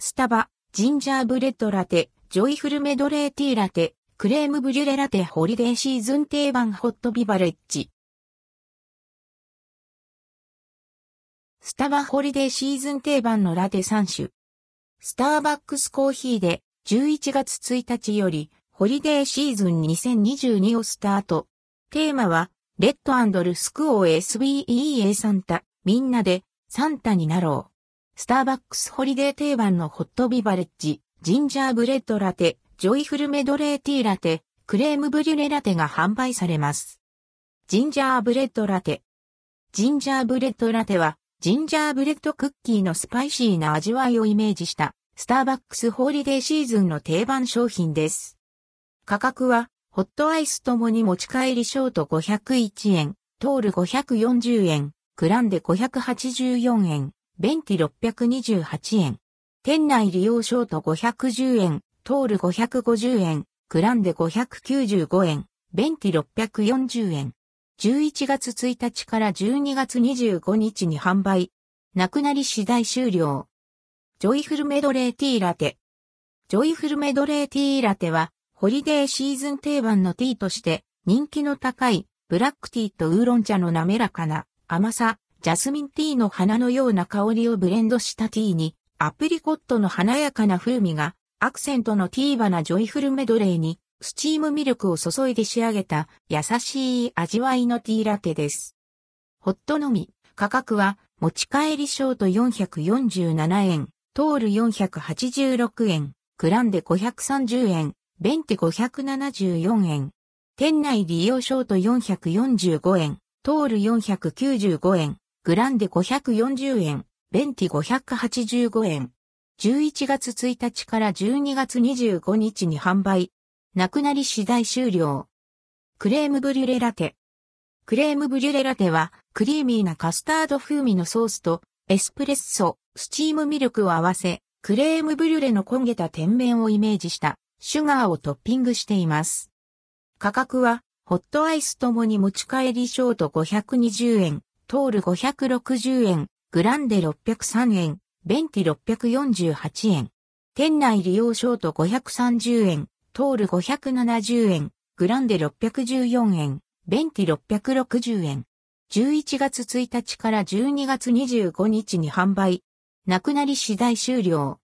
スタバ、ジンジャーブレッドラテ、ジョイフルメドレーティーラテ、クレームブリュレラテホリデーシーズン定番ホットビバレッジ。スタバホリデーシーズン定番のラテ3種。スターバックスコーヒーで11月1日よりホリデーシーズン2022をスタート。テーマは、 Let's all be a Santa、みんなでサンタになろう。スターバックスホリデー定番のホットビバレッジ、ジンジャーブレッドラテ、ジョイフルメドレーティーラテ、クレームブリュレラテが販売されます。ジンジャーブレッドラテ。ジンジャーブレッドラテは、ジンジャーブレッドクッキーのスパイシーな味わいをイメージした、スターバックスホリデーシーズンの定番商品です。価格は、ホットアイスともに持ち帰りショート501円、トール540円、グランデ584円、ベンティ628円。店内利用ショート510円、トール550円、グランデ595円、ベンティ640円。11月1日から12月25日に販売。なくなり次第終了。ジョイフルメドレーティーラテ。ジョイフルメドレーティーラテは、ホリデーシーズン定番のティーとして人気の高いブラックティーとウーロン茶の滑らかな甘さ、ジャスミンティーの花のような香りをブレンドしたティーに、アプリコットの華やかな風味が、アクセントのティー、華やかなジョイフルメドレーに、スチームミルクを注いで仕上げた優しい味わいのティーラテです。ホットのみ、価格は持ち帰りショート447円、トール486円、グランデ530円、ベンテ574円。店内利用ショート445円、トール495円、グランデ540円、ベンティ585円。11月1日から12月25日に販売。なくなり次第終了。クレームブリュレラテ。クレームブリュレラテは、クリーミーなカスタード風味のソースと、エスプレッソ、スチームミルクを合わせ、クレームブリュレの焦げた天面をイメージした、シュガーをトッピングしています。価格は、ホットアイスともに持ち帰りショート520円、トール560円、グランデ603円、ベンティ648円。店内利用ショート530円、トール570円、グランデ614円、ベンティ660円。11月1日から12月25日に販売。なくなり次第終了。